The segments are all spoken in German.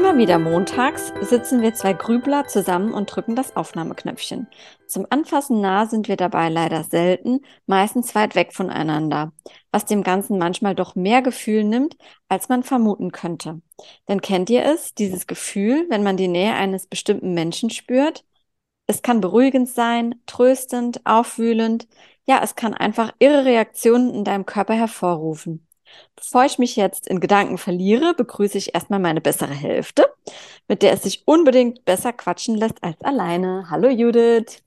Immer wieder montags sitzen wir zwei Grübler zusammen und drücken das Aufnahmeknöpfchen. Zum Anfassen nah sind wir dabei leider selten, meistens weit weg voneinander, was dem Ganzen manchmal doch mehr Gefühl nimmt, als man vermuten könnte. Denn kennt ihr es, dieses Gefühl, wenn man die Nähe eines bestimmten Menschen spürt? Es kann beruhigend sein, tröstend, aufwühlend, ja, es kann einfach irre Reaktionen in deinem Körper hervorrufen. Bevor ich mich jetzt in Gedanken verliere, begrüße ich erstmal meine bessere Hälfte, mit der es sich unbedingt besser quatschen lässt als alleine. Hallo Judith.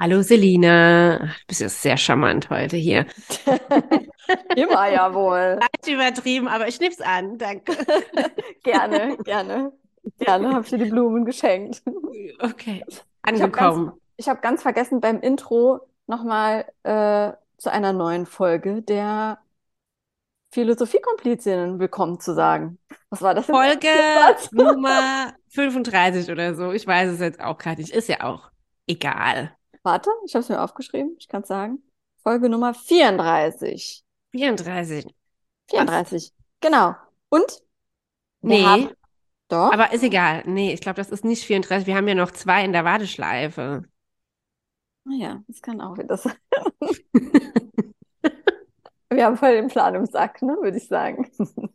Hallo Selina. Du bist ja sehr charmant heute hier. Immer ja wohl. Leicht übertrieben, aber ich nehm's an. Danke. gerne, gerne. Gerne habe ich dir die Blumen geschenkt. Okay. Angekommen. Ich habe ganz, hab ganz, vergessen beim Intro nochmal äh, zu einer neuen Folge der Philosophiekomplizinnen willkommen zu sagen. Was war das? Folge Nummer 35 oder so. Ich weiß es jetzt auch gerade nicht. Ist ja auch egal. Warte, ich habe es mir aufgeschrieben. Ich kann es sagen. Folge Nummer 34. 34. 34. Was? Genau. Und? Nee. Haben... Doch. Aber ist egal. Nee, ich glaube, das ist nicht 34. Wir haben ja noch zwei in der Warteschleife. Naja, ah das kann auch wieder sein. Wir haben voll den Plan im Sack, ne, würde ich sagen.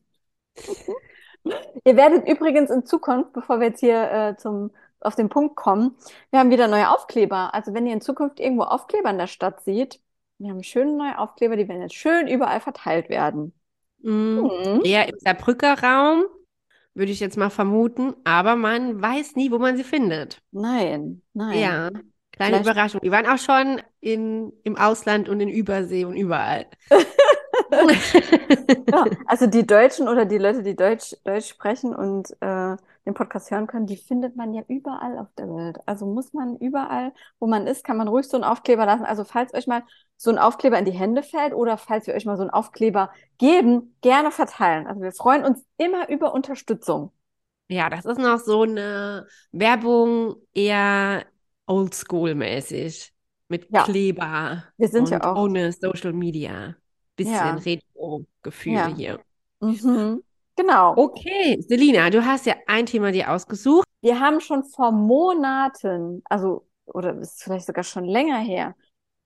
Ihr werdet übrigens in Zukunft, bevor wir jetzt hier äh, zum, auf den Punkt kommen, wir haben wieder neue Aufkleber. Also wenn ihr in Zukunft irgendwo Aufkleber in der Stadt seht, wir haben schöne neue Aufkleber, die werden jetzt schön überall verteilt werden. Mm, mhm. Eher im Saarbrücker Raum, würde ich jetzt mal vermuten, aber man weiß nie, wo man sie findet. Nein, nein. Ja, kleine Vielleicht... Überraschung. Die waren auch schon in, im Ausland und in Übersee und überall. ja, also die Deutschen oder die Leute, die Deutsch, Deutsch sprechen und äh, den Podcast hören können, die findet man ja überall auf der Welt. Also muss man überall, wo man ist, kann man ruhig so einen Aufkleber lassen. Also falls euch mal so ein Aufkleber in die Hände fällt oder falls wir euch mal so einen Aufkleber geben, gerne verteilen. Also wir freuen uns immer über Unterstützung. Ja, das ist noch so eine Werbung eher oldschool-mäßig mit ja. Kleber. Wir sind ja auch ohne Social Media bisschen ja. Retro-Gefühl ja. hier. Mhm. Genau. Okay, Selina, du hast ja ein Thema dir ausgesucht. Wir haben schon vor Monaten, also, oder ist vielleicht sogar schon länger her,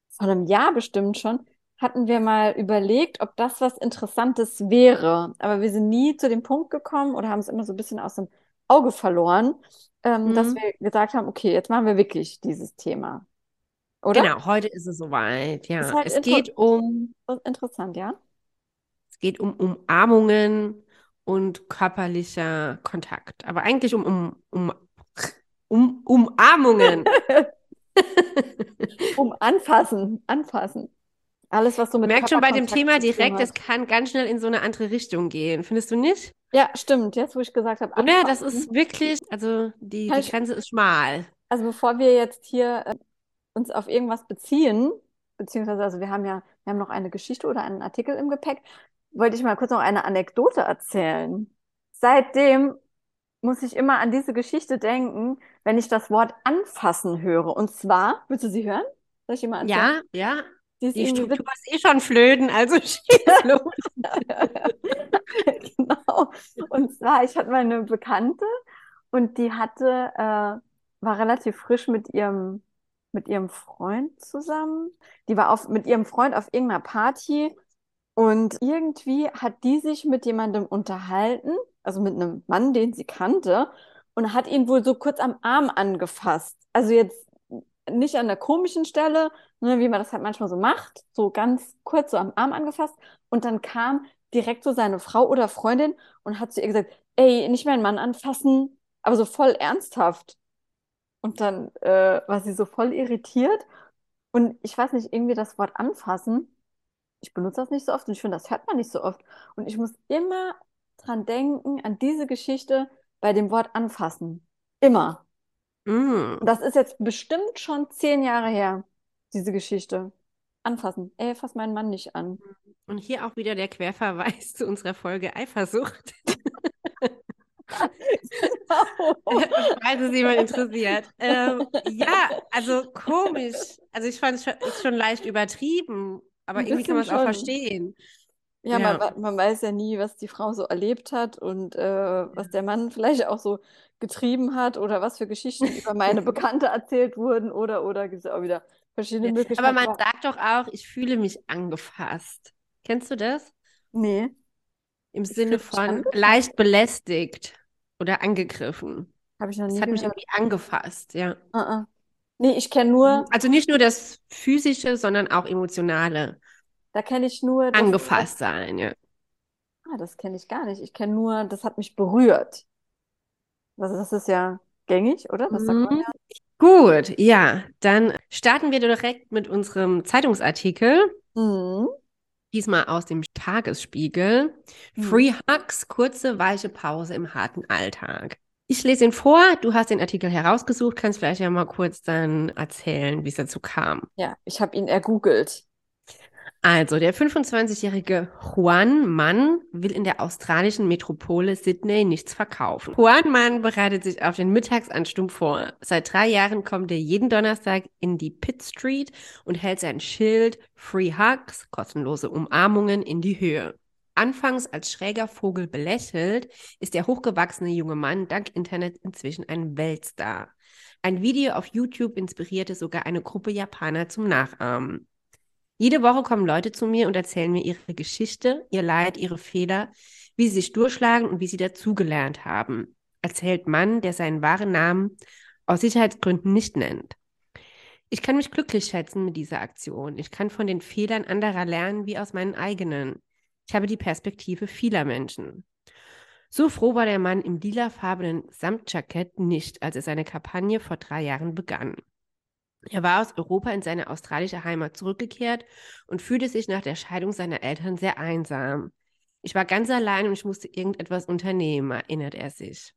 vor einem Jahr bestimmt schon, hatten wir mal überlegt, ob das was Interessantes wäre. Aber wir sind nie zu dem Punkt gekommen oder haben es immer so ein bisschen aus dem Auge verloren, ähm, mhm. dass wir gesagt haben, okay, jetzt machen wir wirklich dieses Thema. Oder? Genau, heute ist es soweit, ja. Halt es geht um. Interessant, ja. Es geht um Umarmungen und körperlicher Kontakt. Aber eigentlich um, um, um, um Umarmungen. um anfassen, anfassen. Alles, was so mit Merkt schon bei dem Thema direkt, es kann ganz schnell in so eine andere Richtung gehen. Findest du nicht? Ja, stimmt. Jetzt, wo ich gesagt habe. Oder? Das ist wirklich, also die, die Grenze ist schmal. Also bevor wir jetzt hier äh, uns auf irgendwas beziehen, beziehungsweise, also wir haben ja, wir haben noch eine Geschichte oder einen Artikel im Gepäck, wollte ich mal kurz noch eine Anekdote erzählen. Seitdem muss ich immer an diese Geschichte denken, wenn ich das Wort anfassen höre. Und zwar, willst du sie hören? Soll ich erzählen? Ja, ja. Die, die Struktur ist eh schon Flöten, also schieß los. genau. Und zwar, ich hatte mal eine Bekannte und die hatte, äh, war relativ frisch mit ihrem mit ihrem Freund zusammen. Die war auf, mit ihrem Freund auf irgendeiner Party und irgendwie hat die sich mit jemandem unterhalten, also mit einem Mann, den sie kannte, und hat ihn wohl so kurz am Arm angefasst. Also jetzt nicht an der komischen Stelle, ne, wie man das halt manchmal so macht, so ganz kurz so am Arm angefasst. Und dann kam direkt so seine Frau oder Freundin und hat zu ihr gesagt, ey, nicht meinen Mann anfassen, aber so voll ernsthaft. Und dann äh, war sie so voll irritiert. Und ich weiß nicht, irgendwie das Wort anfassen, ich benutze das nicht so oft und ich finde, das hört man nicht so oft. Und ich muss immer dran denken, an diese Geschichte bei dem Wort anfassen. Immer. Mm. Das ist jetzt bestimmt schon zehn Jahre her, diese Geschichte. Anfassen. Ey, fass meinen Mann nicht an. Und hier auch wieder der Querverweis zu unserer Folge Eifersucht. Falls es jemand interessiert. Ähm, ja, also komisch. Also ich fand es schon, schon leicht übertrieben, aber irgendwie kann man es auch verstehen. Ja, Ja. man, man weiß ja nie, was die Frau so erlebt hat und äh, was der Mann vielleicht auch so getrieben hat oder was für Geschichten über meine Bekannte erzählt wurden oder oder gibt es auch wieder verschiedene Ja. Aber Möglichkeiten. man sagt doch auch, ich fühle mich angefasst. Kennst du das? nee, Im ich Sinne von leicht belästigt oder angegriffen. Habe ich noch Das nie hat mich irgendwie angefasst, ja. Uh -uh. Nee, ich kenne nur, Also nicht nur das physische, sondern auch emotionale. da kenne ich nur, das, Angefasst sein, ja. ah, das kenne ich gar nicht. Ich kenne nur, das hat mich berührt. Also das ist ja gängig, oder? Das sagt man Mhm. ja. Gut, ja, dann starten wir direkt mit unserem Zeitungsartikel, Mhm. Diesmal aus dem Tagesspiegel. Mhm. Free Hugs, kurze, weiche Pause im harten Alltag. Ich lese ihn vor, du hast den Artikel herausgesucht, kannst vielleicht ja mal kurz dann erzählen, wie es dazu kam. Ja, ich habe ihn ergoogelt. Also, der 25-jährige Juan Mann will in der australischen Metropole Sydney nichts verkaufen. Juan Mann bereitet sich auf den Mittagsansturm vor. Seit drei Jahren kommt er jeden Donnerstag in die Pitt Street und hält sein Schild Free Hugs, kostenlose Umarmungen, in die Höhe. Anfangs als schräger Vogel belächelt, ist der hochgewachsene junge Mann dank Internet inzwischen ein Weltstar. Ein Video auf YouTube inspirierte sogar eine Gruppe Japaner zum Nachahmen. Jede Woche kommen Leute zu mir und erzählen mir ihre Geschichte, ihr Leid, ihre Fehler, wie sie sich durchschlagen und wie sie dazugelernt haben. Erzählt Mann, der seinen wahren Namen aus Sicherheitsgründen nicht nennt. Ich kann mich glücklich schätzen mit dieser Aktion. Ich kann von den Fehlern anderer lernen wie aus meinen eigenen. Ich habe die Perspektive vieler Menschen. So froh war der Mann im lilafarbenen Samtjackett nicht, als er seine Kampagne vor drei Jahren begann. Er war aus Europa in seine australische Heimat zurückgekehrt und fühlte sich nach der Scheidung seiner Eltern sehr einsam. Ich war ganz allein und ich musste irgendetwas unternehmen, erinnert er sich.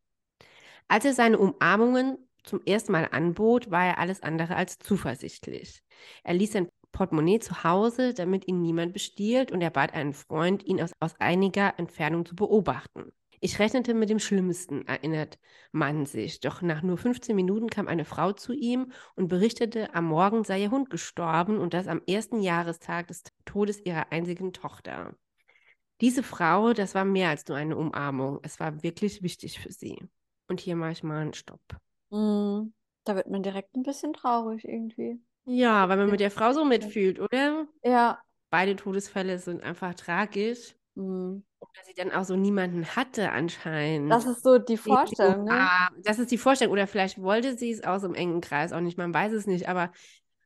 Als er seine Umarmungen zum ersten Mal anbot, war er alles andere als zuversichtlich. Er ließ sein Portemonnaie zu Hause, damit ihn niemand bestiehlt, und er bat einen Freund, ihn aus, aus einiger Entfernung zu beobachten. Ich rechnete mit dem Schlimmsten, erinnert Mann sich. Doch nach nur 15 Minuten kam eine Frau zu ihm und berichtete, am Morgen sei ihr Hund gestorben und das am ersten Jahrestag des Todes ihrer einzigen Tochter. Diese Frau, das war mehr als nur eine Umarmung. Es war wirklich wichtig für sie. Und hier mache ich mal einen Stopp. Mhm. Da wird man direkt ein bisschen traurig irgendwie. Ja, weil man mit der Frau so mitfühlt, oder? Ja. Beide Todesfälle sind einfach tragisch. Mhm. Dass sie dann auch so niemanden hatte anscheinend. Das ist so die Vorstellung, ne? Das ist die Vorstellung. Oder vielleicht wollte sie es aus dem engen Kreis auch nicht, man weiß es nicht. Aber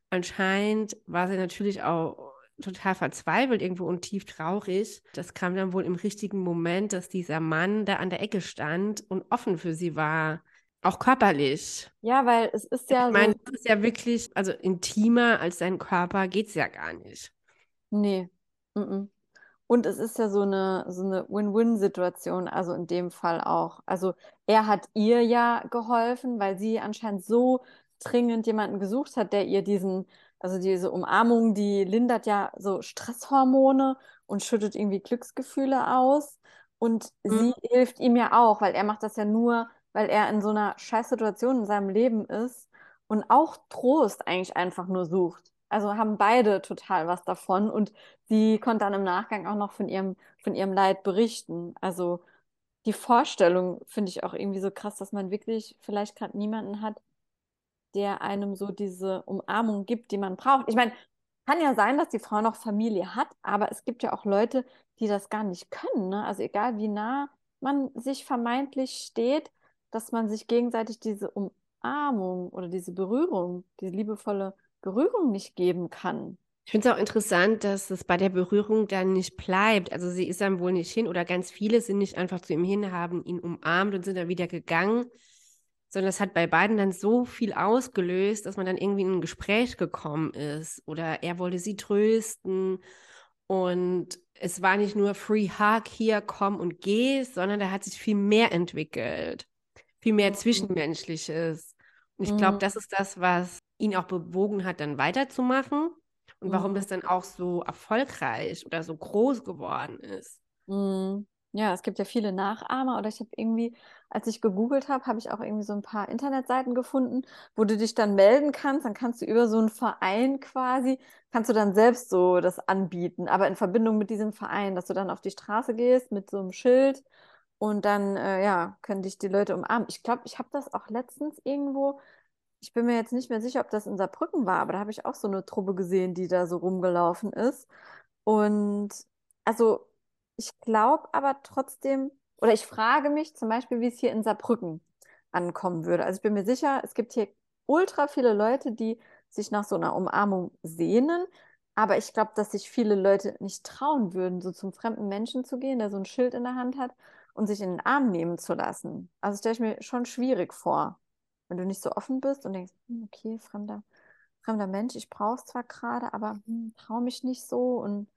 anscheinend war sie natürlich auch total verzweifelt irgendwo und tief traurig. Das kam dann wohl im richtigen Moment, dass dieser Mann da an der Ecke stand und offen für sie war. Auch körperlich. Ja, weil es ist ja Ich meine, so. das ist ja wirklich, also intimer als sein Körper geht es ja gar nicht. Nee. Mhm. Und es ist ja so eine, so eine Win-Win-Situation, also in dem Fall auch. Also er hat ihr ja geholfen, weil sie anscheinend so dringend jemanden gesucht hat, der ihr diesen, also diese Umarmung, die lindert ja so Stresshormone und schüttet irgendwie Glücksgefühle aus. Und Mhm. sie hilft ihm ja auch, weil er macht das ja nur, weil er in so einer Scheißsituation in seinem Leben ist und auch Trost eigentlich einfach nur sucht. Also haben beide total was davon und sie konnte dann im Nachgang auch noch von ihrem, von ihrem Leid berichten. Also die Vorstellung finde ich auch irgendwie so krass, dass man wirklich vielleicht gerade niemanden hat, der einem so diese Umarmung gibt, die man braucht. Ich meine, kann ja sein, dass die Frau noch Familie hat, aber es gibt ja auch Leute, die das gar nicht können. Ne? Also egal wie nah man sich vermeintlich steht, dass man sich gegenseitig diese Umarmung oder diese Berührung, diese liebevolle Berührung nicht geben kann. Ich finde es auch interessant, dass es bei der Berührung dann nicht bleibt. Also sie ist dann wohl nicht hin oder ganz viele sind nicht einfach zu ihm hin, haben ihn umarmt und sind dann wieder gegangen, sondern es hat bei beiden dann so viel ausgelöst, dass man dann irgendwie in ein Gespräch gekommen ist oder er wollte sie trösten und es war nicht nur Free Hug, hier komm und geh, sondern da hat sich viel mehr entwickelt, viel mehr Mhm. Zwischenmenschliches. Und ich glaube, Mhm. das ist das, was ihn auch bewogen hat, dann weiterzumachen und warum Mhm. das dann auch so erfolgreich oder so groß geworden ist. Mhm. Ja, es gibt ja viele Nachahmer oder ich habe irgendwie, als ich gegoogelt habe, habe ich auch irgendwie so ein paar Internetseiten gefunden, wo du dich dann melden kannst. Dann kannst du über so einen Verein quasi, kannst du dann selbst so das anbieten, aber in Verbindung mit diesem Verein, dass du dann auf die Straße gehst mit so einem Schild und dann, äh, ja, können dich die Leute umarmen. Ich glaube, ich habe das auch letztens irgendwo, ich bin mir jetzt nicht mehr sicher, ob das in Saarbrücken war, aber da habe ich auch so eine Truppe gesehen, die da so rumgelaufen ist. Und also ich glaube aber trotzdem, oder ich frage mich zum Beispiel, wie es hier in Saarbrücken ankommen würde. Also ich bin mir sicher, es gibt hier ultra viele Leute, die sich nach so einer Umarmung sehnen. Aber ich glaube, dass sich viele Leute nicht trauen würden, so zum fremden Menschen zu gehen, der so ein Schild in der Hand hat und sich in den Arm nehmen zu lassen. Also stelle ich mir schon schwierig vor, wenn du nicht so offen bist und denkst, hm, okay, fremder, fremder Mensch, ich brauche es zwar gerade, aber hm, traue mich nicht so und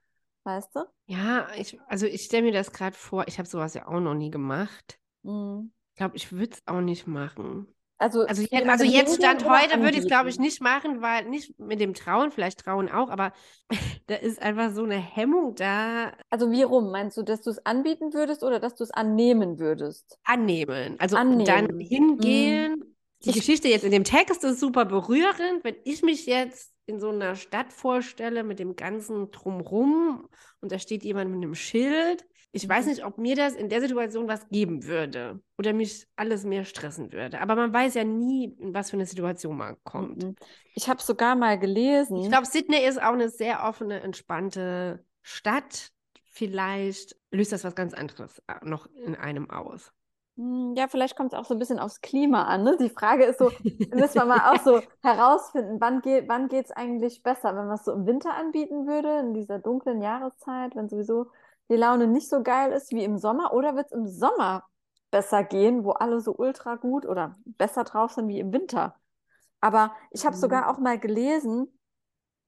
weißt du? Ja, ich, also ich stelle mir das gerade vor, ich habe sowas ja auch noch nie gemacht. Mhm. Ich glaube, ich würde es auch nicht machen. Also, Also jetzt, jemandem also jetzt hingehen Stand heute würde ich es, glaube ich, nicht machen, weil nicht mit dem Trauen, vielleicht Trauen auch, aber da ist einfach so eine Hemmung da, Also wie rum? Meinst du, dass du es anbieten würdest oder dass du es annehmen würdest? annehmen. Also dann Annehmen. Mhm. Die Ich- Geschichte jetzt in dem Text ist super berührend. Wenn ich mich jetzt in so einer Stadt vorstelle mit dem ganzen Drumrum und da steht jemand mit einem Schild, ich weiß Mhm. nicht, ob mir das in der Situation was geben würde oder mich alles mehr stressen würde. Aber man weiß ja nie, in was für eine Situation man kommt. Mhm. Ich habe sogar mal gelesen. Ich glaube, Sydney ist auch eine sehr offene, entspannte Stadt. Vielleicht löst das was ganz anderes äh, noch in einem aus. Hm, Ja, vielleicht kommt es auch so ein bisschen aufs Klima an. Ne? Die Frage ist so, müssen wir mal auch so herausfinden, wann geht, wann geht's eigentlich besser, wenn man es so im Winter anbieten würde, in dieser dunklen Jahreszeit, wenn sowieso die Laune nicht so geil ist wie im Sommer, oder wird es im Sommer besser gehen, wo alle so ultra gut oder besser drauf sind wie im Winter? Aber ich habe Mhm. sogar auch mal gelesen,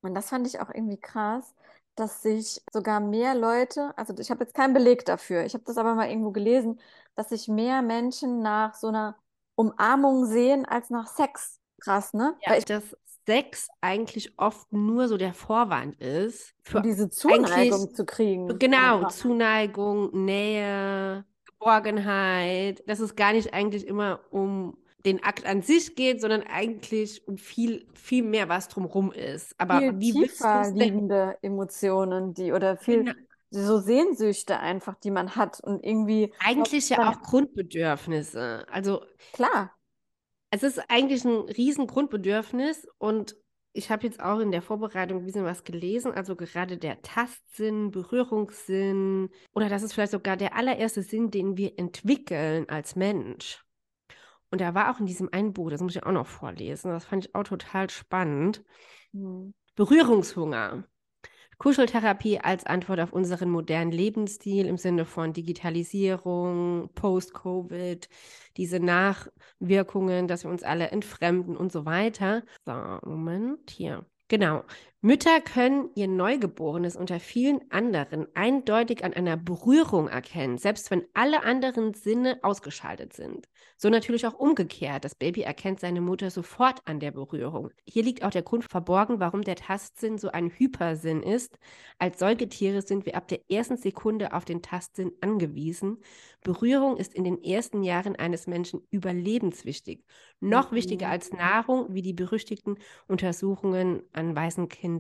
und das fand ich auch irgendwie krass, dass sich sogar mehr Leute, also ich habe jetzt keinen Beleg dafür, ich habe das aber mal irgendwo gelesen, dass sich mehr Menschen nach so einer Umarmung sehen als nach Sex. Krass, ne? Ja, Weil ich, dass Sex eigentlich oft nur so der Vorwand ist um für diese Zuneigung zu kriegen. genau einfach. Zuneigung, Nähe, Geborgenheit, dass es gar nicht eigentlich immer um den Akt an sich geht, sondern eigentlich um viel, viel mehr, was drumherum ist. Aber Viel wie tiefer liegende Emotionen, die oder viel Genau. so Sehnsüchte einfach, die man hat und irgendwie Eigentlich ja auch Grundbedürfnisse. Also klar. Es ist eigentlich ein riesen Grundbedürfnis und ich habe jetzt auch in der Vorbereitung ein bisschen was gelesen, also gerade der Tastsinn, Berührungssinn oder das ist vielleicht sogar der allererste Sinn, den wir entwickeln als Mensch. Und da war auch in diesem einen Buch, das muss ich auch noch vorlesen, das fand ich auch total spannend. Hm. Berührungshunger. Kuscheltherapie als Antwort auf unseren modernen Lebensstil im Sinne von Digitalisierung, Post-Covid, diese Nachwirkungen, dass wir uns alle entfremden und so weiter. So, Moment, hier. Genau. Mütter können ihr Neugeborenes unter vielen anderen eindeutig an einer Berührung erkennen, selbst wenn alle anderen Sinne ausgeschaltet sind. So natürlich auch umgekehrt. Das Baby erkennt seine Mutter sofort an der Berührung. Hier liegt auch der Grund verborgen, warum der Tastsinn so ein Hypersinn ist. Als Säugetiere sind wir ab der ersten Sekunde auf den Tastsinn angewiesen. Berührung ist in den ersten Jahren eines Menschen überlebenswichtig. Noch Mhm. wichtiger als Nahrung, wie die berüchtigten Untersuchungen an weißen Kindern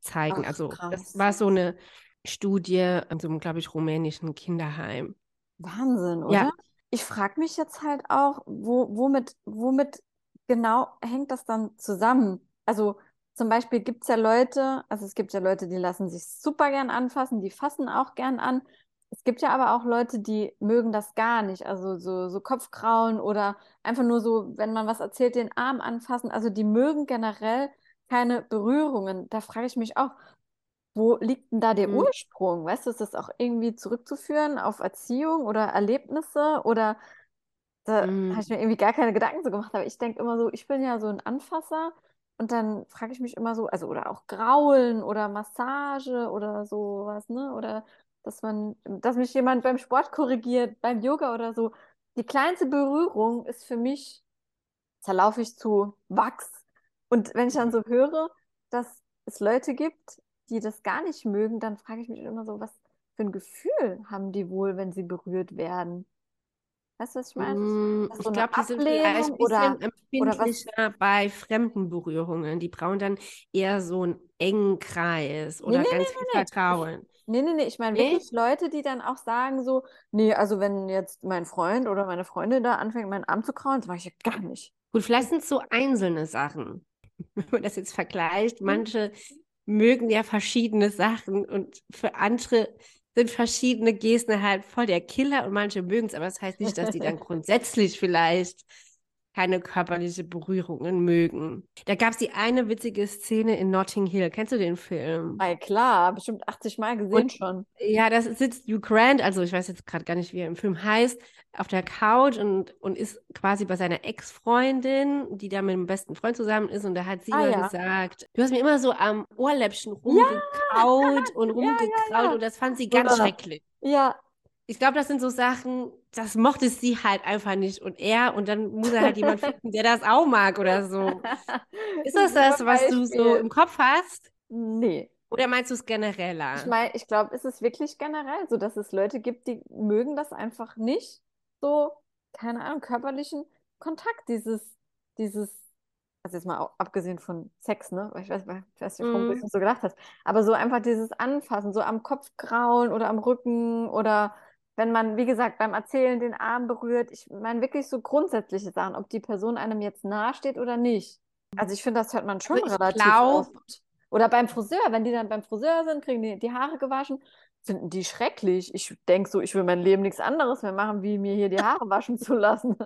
zeigen. Ach, also krass. das war so eine Studie an so einem, glaube ich, rumänischen Kinderheim. Wahnsinn, oder? Ja. Ich frage mich jetzt halt auch, wo, womit, womit genau hängt das dann zusammen? Also zum Beispiel gibt es ja Leute, also es gibt ja Leute, die lassen sich super gern anfassen, die fassen auch gern an. Es gibt ja aber auch Leute, die mögen das gar nicht, also so, so Kopfkraulen oder einfach nur so, wenn man was erzählt, den Arm anfassen. Also die mögen generell keine Berührungen. Da frage ich mich auch, wo liegt denn da der Mhm. Ursprung? Weißt du, ist das auch irgendwie zurückzuführen auf Erziehung oder Erlebnisse? Oder da Mhm. habe ich mir irgendwie gar keine Gedanken so gemacht. Aber ich denke immer so, ich bin ja so ein Anfasser und dann frage ich mich immer so, also oder auch Graulen oder Massage oder sowas, ne? Oder dass man, dass mich jemand beim Sport korrigiert, beim Yoga oder so. Die kleinste Berührung ist für mich, zerlaufe ich zu Wachs. Und wenn ich dann so höre, dass es Leute gibt, die das gar nicht mögen, dann frage ich mich immer so, was für ein Gefühl haben die wohl, wenn sie berührt werden? Weißt du, was ich meine? Mm, Ich so eine glaube, die sind vielleicht ein bisschen oder, oder empfindlicher bei fremden Berührungen. Die brauchen dann eher so einen engen Kreis oder nee, nee, ganz viel nee. Ich, Vertrauen. nee, nee, nee. Ich meine wirklich Leute, die dann auch sagen so, nee, also wenn jetzt mein Freund oder meine Freundin da anfängt, meinen Arm zu kraulen, das mache ich ja gar nicht. Gut, vielleicht sind es so einzelne Sachen. Wenn man das jetzt vergleicht, Hm? manche mögen ja verschiedene Sachen und für andere sind verschiedene Gesten halt voll der Killer und manche mögen es, aber das heißt nicht, dass die dann grundsätzlich vielleicht keine körperliche Berührungen mögen. Da gab es die eine witzige Szene in Notting Hill. Kennst du den Film? Ei, klar, bestimmt 80 Mal gesehen Und schon. ja, da sitzt Hugh Grant, also ich weiß jetzt gerade gar nicht, wie er im Film heißt, auf der Couch und, und ist quasi bei seiner Ex-Freundin, die da mit dem besten Freund zusammen ist. Und da hat sie Ah ja. gesagt, du hast mir immer so am Ohrläppchen Ja, rumgekaut und ja, ja, rumgekraut ja. und das fand sie ganz schrecklich. ja. Ich glaube, das sind so Sachen, das mochte sie halt einfach nicht und er und dann muss er halt jemand finden, der das auch mag oder so. Ist das das, was du so im Kopf hast? Nee. Oder meinst du es Ich genereller? meine, ich glaube, es ist wirklich generell so, dass es Leute gibt, die mögen das einfach nicht. So, keine Ahnung, körperlichen Kontakt, dieses, dieses, also jetzt mal abgesehen von Sex, ne? Weil Ich weiß, ich weiß nicht, warum du Mm. das so gedacht hast. Aber so einfach dieses Anfassen, so am Kopf kraulen oder am Rücken oder wenn man, wie gesagt, beim Erzählen den Arm berührt. Ich meine wirklich so grundsätzliche Sachen, ob die Person einem jetzt nahe steht oder nicht. Also ich finde, das hört man Also schon ich relativ glaube, oft. Oder beim Friseur, wenn die dann beim Friseur sind, kriegen die die Haare gewaschen, finden die schrecklich. Ich denke so, ich will mein Leben nichts anderes mehr machen, wie mir hier die Haare waschen zu lassen.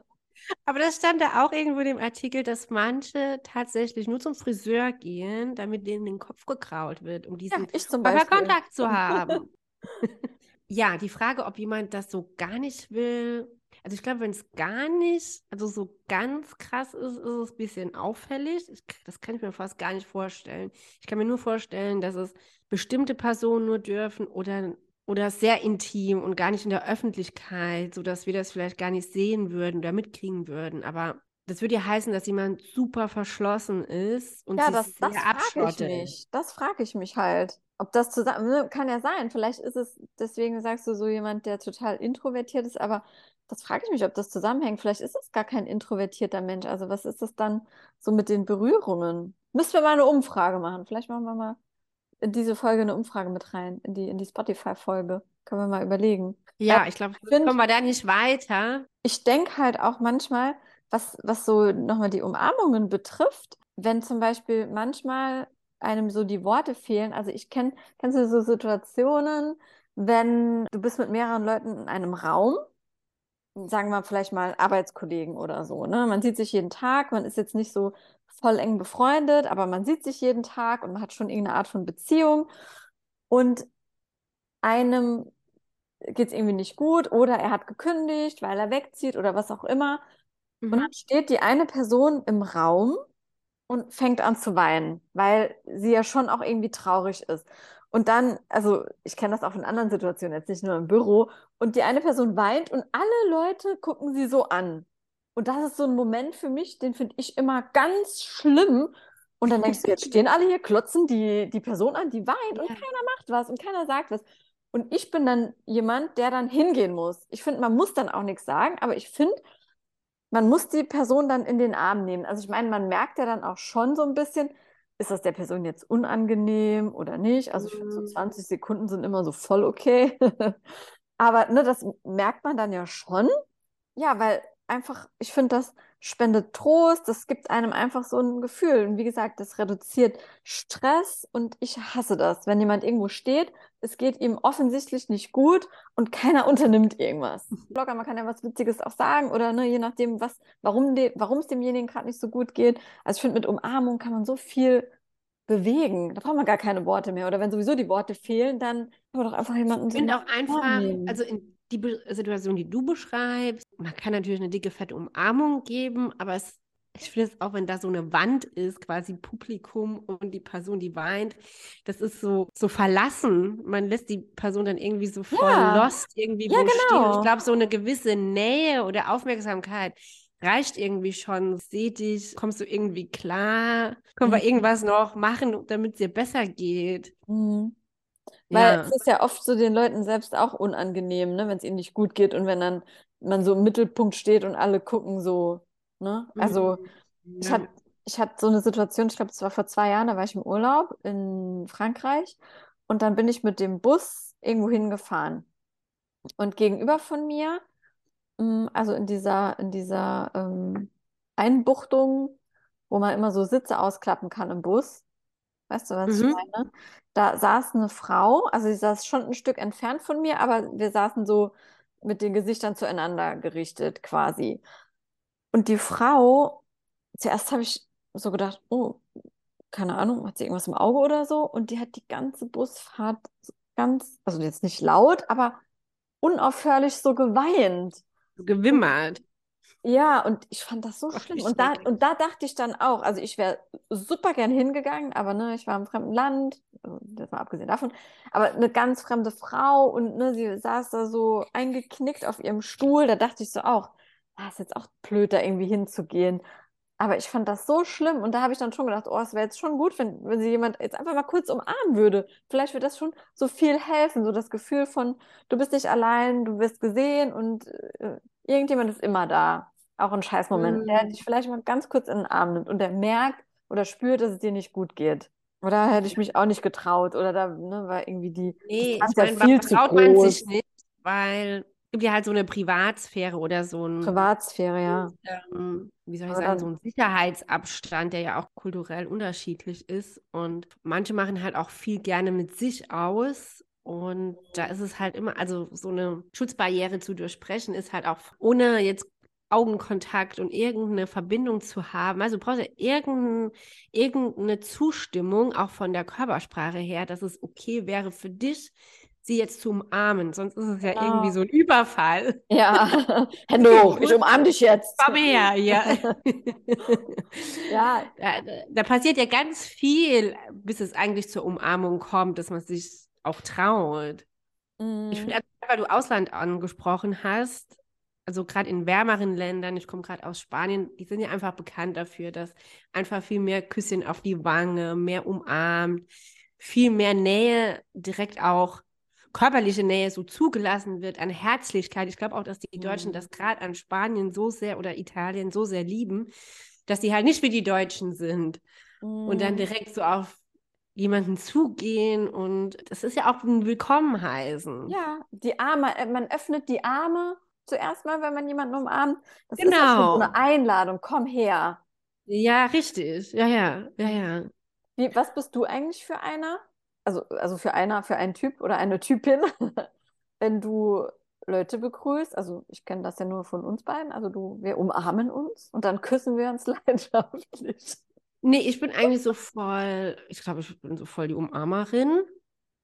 aber das stand da auch irgendwo in dem Artikel, dass manche tatsächlich nur zum Friseur gehen, damit denen den Kopf gekrault wird, um Ja, diesen ich zum. Körperkontakt zu haben. Ja, die Frage, ob jemand das so gar nicht will. Also ich glaube, wenn es gar nicht, also so ganz krass ist, ist es ein bisschen auffällig. Ich, das kann ich mir fast gar nicht vorstellen. Ich kann mir nur vorstellen, dass es bestimmte Personen nur dürfen oder, oder sehr intim und gar nicht in der Öffentlichkeit, sodass wir das vielleicht gar nicht sehen würden oder mitkriegen würden. Aber das würde ja heißen, dass jemand super verschlossen ist und Ja, sich das, das sehr abschottet. mich. Das frage ich mich halt. Ob das zusammen, ne, kann ja sein. Vielleicht ist es, deswegen sagst du so jemand, der total introvertiert ist, aber das frage ich mich, ob das zusammenhängt. Vielleicht ist es gar kein introvertierter Mensch. Also was ist das dann so mit den Berührungen? Müssen wir mal eine Umfrage machen. Vielleicht machen wir mal in diese Folge eine Umfrage mit rein, in die, in die Spotify-Folge. Können wir mal überlegen. Ja, ich glaube, kommen wir da nicht weiter. ich denke halt auch manchmal, was, was so nochmal die Umarmungen betrifft, wenn zum Beispiel manchmal einem so die Worte fehlen. Also ich kenne, kennst du so Situationen, wenn du bist mit mehreren Leuten in einem Raum, sagen wir vielleicht mal Arbeitskollegen oder so, ne? Man sieht sich jeden Tag, man ist jetzt nicht so voll eng befreundet, aber man sieht sich jeden Tag und man hat schon irgendeine Art von Beziehung und einem geht es irgendwie nicht gut oder er hat gekündigt, weil er wegzieht oder was auch immer. Und Mhm. dann steht die eine Person im Raum und fängt an zu weinen, weil sie ja schon auch irgendwie traurig ist. Und dann, also ich kenne das auch in anderen Situationen, jetzt nicht nur im Büro, und die eine Person weint und alle Leute gucken sie so an. Und das ist so ein Moment für mich, den finde ich immer ganz schlimm. Und dann denkst du, jetzt stehen alle hier, klotzen die, die Person an, die weint und Ja. keiner macht was und keiner sagt was. Und ich bin dann jemand, der dann hingehen muss. Ich finde, man muss dann auch nichts sagen, aber ich finde, man muss die Person dann in den Arm nehmen. Also ich meine, man merkt ja dann auch schon so ein bisschen, ist das der Person jetzt unangenehm oder nicht? Also ich finde, so Mm. 20 Sekunden sind immer so voll okay. Aber ne, das merkt man dann ja schon. Ja, weil einfach, ich finde, das spendet Trost, das gibt einem einfach so ein Gefühl. Und wie gesagt, das reduziert Stress und ich hasse das, wenn jemand irgendwo steht, es geht ihm offensichtlich nicht gut und keiner unternimmt irgendwas. Locker, man kann ja was Witziges auch sagen oder ne, je nachdem, was, warum de, warum es demjenigen gerade nicht so gut geht. Also ich finde, mit Umarmung kann man so viel bewegen. Da braucht man gar keine Worte mehr. Oder wenn sowieso die Worte fehlen, dann kann man doch einfach jemanden Ich finde in auch einfach, nehmen. also in die Be Situation, die du beschreibst, man kann natürlich eine dicke, fette Umarmung geben, aber es, ich finde es auch, wenn da so eine Wand ist, quasi Publikum und die Person, die weint, das ist so, so verlassen. Man lässt die Person dann irgendwie so voll Ja, lost irgendwie ja, wo stehen. Und ich genau. glaube, so eine gewisse Nähe oder Aufmerksamkeit reicht irgendwie schon. Seh dich, kommst du irgendwie klar? Können wir Mhm. irgendwas noch machen, damit es dir besser geht? Mhm. Weil Ja. es ist ja oft so den Leuten selbst auch unangenehm, ne, wenn es ihnen nicht gut geht und wenn dann man so im Mittelpunkt steht und alle gucken so, ne? Also Mhm. ich Ja. hatte, ich hatte so eine Situation, ich glaube, das war vor zwei Jahren, da war ich im Urlaub in Frankreich und dann bin ich mit dem Bus irgendwo hingefahren. Und gegenüber von mir, mh, also in dieser, in dieser ähm, Einbuchtung, wo man immer so Sitze ausklappen kann im Bus, weißt du, was ich Mhm. meine? Da saß eine Frau, also sie saß schon ein Stück entfernt von mir, aber wir saßen so mit den Gesichtern zueinander gerichtet quasi. Und die Frau, zuerst habe ich so gedacht, oh, keine Ahnung, hat sie irgendwas im Auge oder so? Und die hat die ganze Busfahrt ganz, also jetzt nicht laut, aber unaufhörlich so geweint. Gewimmert. Ja, und ich fand das so Gott, schlimm. Und da, und da dachte ich dann auch, also ich wäre super gern hingegangen, aber ne, ich war im fremden Land, also das mal abgesehen davon, aber eine ganz fremde Frau und ne, sie saß da so eingeknickt auf ihrem Stuhl, da dachte ich so auch, ah, ist jetzt auch blöd, da irgendwie hinzugehen. Aber ich fand das so schlimm und da habe ich dann schon gedacht, oh, es wäre jetzt schon gut, wenn, wenn sie jemand jetzt einfach mal kurz umarmen würde. Vielleicht würde das schon so viel helfen, so das Gefühl von, du bist nicht allein, du wirst gesehen und äh, irgendjemand ist immer da. Auch in Scheißmomenten, der Mhm. dich vielleicht mal ganz kurz in den Arm nimmt und der merkt oder spürt, dass es dir nicht gut geht. Oder hätte ich mich auch nicht getraut oder da ne, war irgendwie die Nee, ich Distanz ja viel zu traut man sich groß. nicht? Weil gibt ja halt so eine Privatsphäre oder so ein, Privatsphäre, ja. ähm, wie soll ich Aber sagen, so ein Sicherheitsabstand, der ja auch kulturell unterschiedlich ist. Und manche machen halt auch viel gerne mit sich aus. Und da ist es halt immer, also so eine Schutzbarriere zu durchbrechen, ist halt auch ohne jetzt Augenkontakt und irgendeine Verbindung zu haben. Also du brauchst ja irgendein, irgendeine Zustimmung, auch von der Körpersprache her, dass es okay wäre für dich, sie jetzt zu umarmen. Sonst ist es ja irgendwie so ein Überfall. Ja, hoch, ich umarme dich jetzt. komm her, ja. Ja, Da, da passiert ja ganz viel, bis es eigentlich zur Umarmung kommt, dass man sich auch traut. Ich mm, finde, weil du Ausland angesprochen hast, also gerade in wärmeren Ländern, ich komme gerade aus Spanien, die sind ja einfach bekannt dafür, dass einfach viel mehr Küsschen auf die Wange, mehr umarmt, viel mehr Nähe, direkt auch körperliche Nähe so zugelassen wird an Herzlichkeit. Ich glaube auch, dass die Deutschen mm, das gerade an Spanien so sehr oder Italien so sehr lieben, dass die halt nicht wie die Deutschen sind und dann mm. direkt so auf jemanden zugehen und das ist ja auch ein Willkommen heißen. Ja, die Arme, äh, man öffnet die Arme zuerst mal, wenn man jemanden umarmt. Das ist ja so eine Genau. Einladung, komm her. Ja, richtig. Ja, ja, ja, ja. Wie, was bist du eigentlich für einer? Also, also für einer, für einen Typ oder eine Typin, wenn du Leute begrüßt. Also ich kenne das ja nur von uns beiden. Also du, wir umarmen uns und dann küssen wir uns leidenschaftlich. Nee, ich bin eigentlich so voll, ich glaube, ich bin so voll die Umarmerin.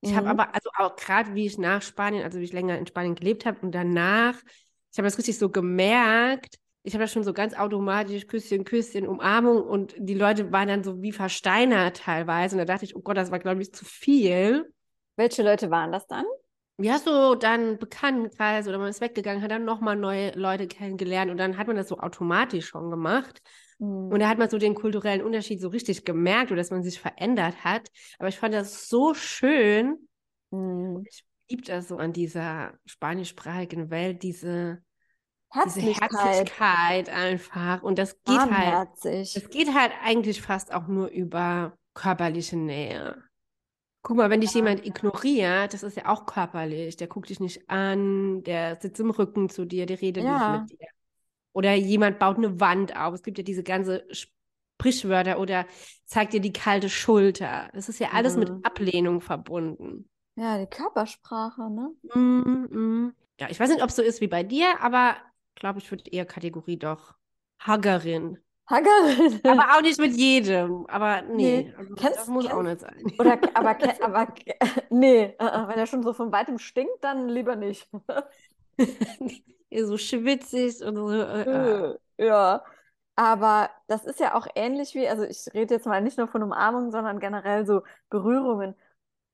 Ich habe Mhm. aber, also auch gerade wie ich nach Spanien, also wie ich länger in Spanien gelebt habe und danach, ich habe das richtig so gemerkt. Ich habe das schon so ganz automatisch Küsschen, Küsschen, Umarmung und die Leute waren dann so wie versteinert teilweise. Und da dachte ich, oh Gott, das war, glaube ich, zu viel. Welche Leute waren das dann? Ja, so dann Bekanntenkreis oder man ist weggegangen, hat dann nochmal neue Leute kennengelernt und dann hat man das so automatisch schon gemacht. Und Mhm. da hat man so den kulturellen Unterschied so richtig gemerkt oder dass man sich verändert hat. Aber ich fand das so schön. Mhm. Ich liebe das so an dieser spanischsprachigen Welt, diese, diese Herzlichkeit, Herzlichkeit einfach. Und das geht halt, warmherzig. das geht halt eigentlich fast auch nur über körperliche Nähe. Guck mal, wenn dich Ja. jemand ignoriert, das ist ja auch körperlich. Der guckt dich nicht an, der sitzt im Rücken zu dir, der redet Ja. nicht mit dir. Oder jemand baut eine Wand auf. Es gibt ja diese ganze Sprichwörter oder zeigt dir die kalte Schulter. Das ist ja alles mit Mhm. Ablehnung verbunden. Ja, die Körpersprache, ne? Mm, mm. Ja, ich weiß nicht, ob es so ist wie bei dir, aber glaube ich, würde eher Kategorie doch Huggerin. Haggerin. Aber auch nicht mit jedem. Aber nee, Nee. also das Kennst, muss auch kennst, nicht sein. oder, aber, aber, nee, äh, äh, wenn er schon so von weitem stinkt, dann lieber nicht. so schwitzig und so. Äh, Ja, aber das ist ja auch ähnlich wie, also ich rede jetzt mal nicht nur von Umarmungen, sondern generell so Berührungen.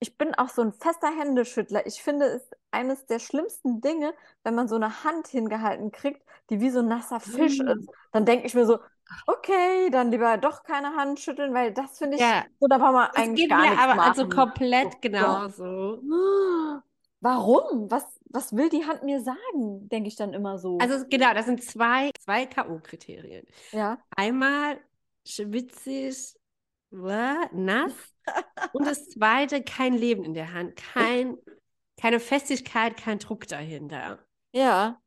Ich bin auch so ein fester Händeschüttler. Ich finde es eines der schlimmsten Dinge, wenn man so eine Hand hingehalten kriegt, die wie so ein nasser Fisch ist. Mm. Dann denke ich mir so, okay, dann lieber doch keine Hand schütteln, weil das finde ich, Ja, so da braucht man das eigentlich geht gar mir nichts aber also machen. komplett Oh Gott. genauso. Warum? Was, was will die Hand mir sagen? Denke ich dann immer so. Also genau, das sind zwei, zwei K.O.-Kriterien. ja. Einmal schwitzig, nass und das zweite kein Leben in der Hand, kein, keine Festigkeit, kein Druck dahinter. Ja.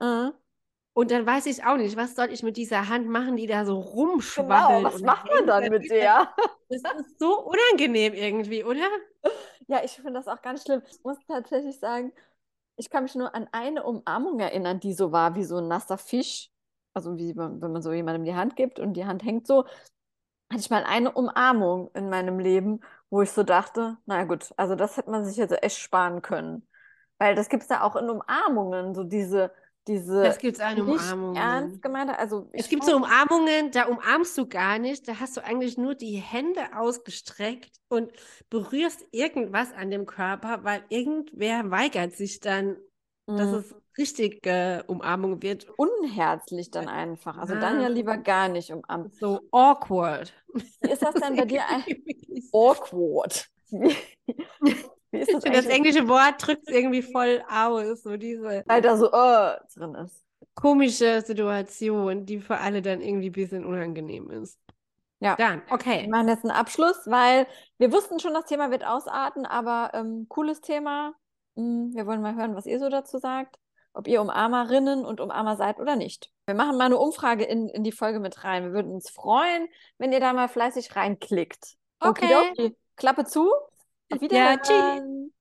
Äh. Und dann weiß ich auch nicht, was soll ich mit dieser Hand machen, die da so rumschwabbelt. Genau, was macht man dann da mit der? Das ist so unangenehm irgendwie, oder? Ja, ich finde das auch ganz schlimm. Ich muss tatsächlich sagen, ich kann mich nur an eine Umarmung erinnern, die so war wie so ein nasser Fisch. Also wie wenn man so jemandem die Hand gibt und die Hand hängt so. Hatte ich mal eine Umarmung in meinem Leben, wo ich so dachte, na gut, also das hätte man sich jetzt echt sparen können. Weil das gibt es ja auch in Umarmungen, so diese, diese gibt es auch in nicht Umarmungen. ernst gemeinte, also Es gibt so Umarmungen, da umarmst du gar nicht, da hast du eigentlich nur die Hände ausgestreckt und berührst irgendwas an dem Körper, weil irgendwer weigert sich dann, dass Mm, es richtige Umarmung wird. unherzlich dann einfach. Also dann ja Ah. lieber gar nicht umarmen. So awkward. Wie ist das denn bei dir ein Ich awkward? Wie, ist das das eigentlich, englische Wort drückt es irgendwie voll aus, so diese weil da so äh, drin ist? komische Situation, die für alle dann irgendwie ein bisschen unangenehm ist. Ja. Dann, Wir okay. machen jetzt einen Abschluss, weil wir wussten schon, das Thema wird ausarten, aber ähm, cooles Thema. Mm, Wir wollen mal hören, was ihr so dazu sagt, ob ihr Umarmerinnen und Umarmer seid oder nicht. Wir machen mal eine Umfrage in, in die Folge mit rein. Wir würden uns freuen, wenn ihr da mal fleißig reinklickt. Okay. Okidoki. Klappe zu. Auf Ja, tschüss.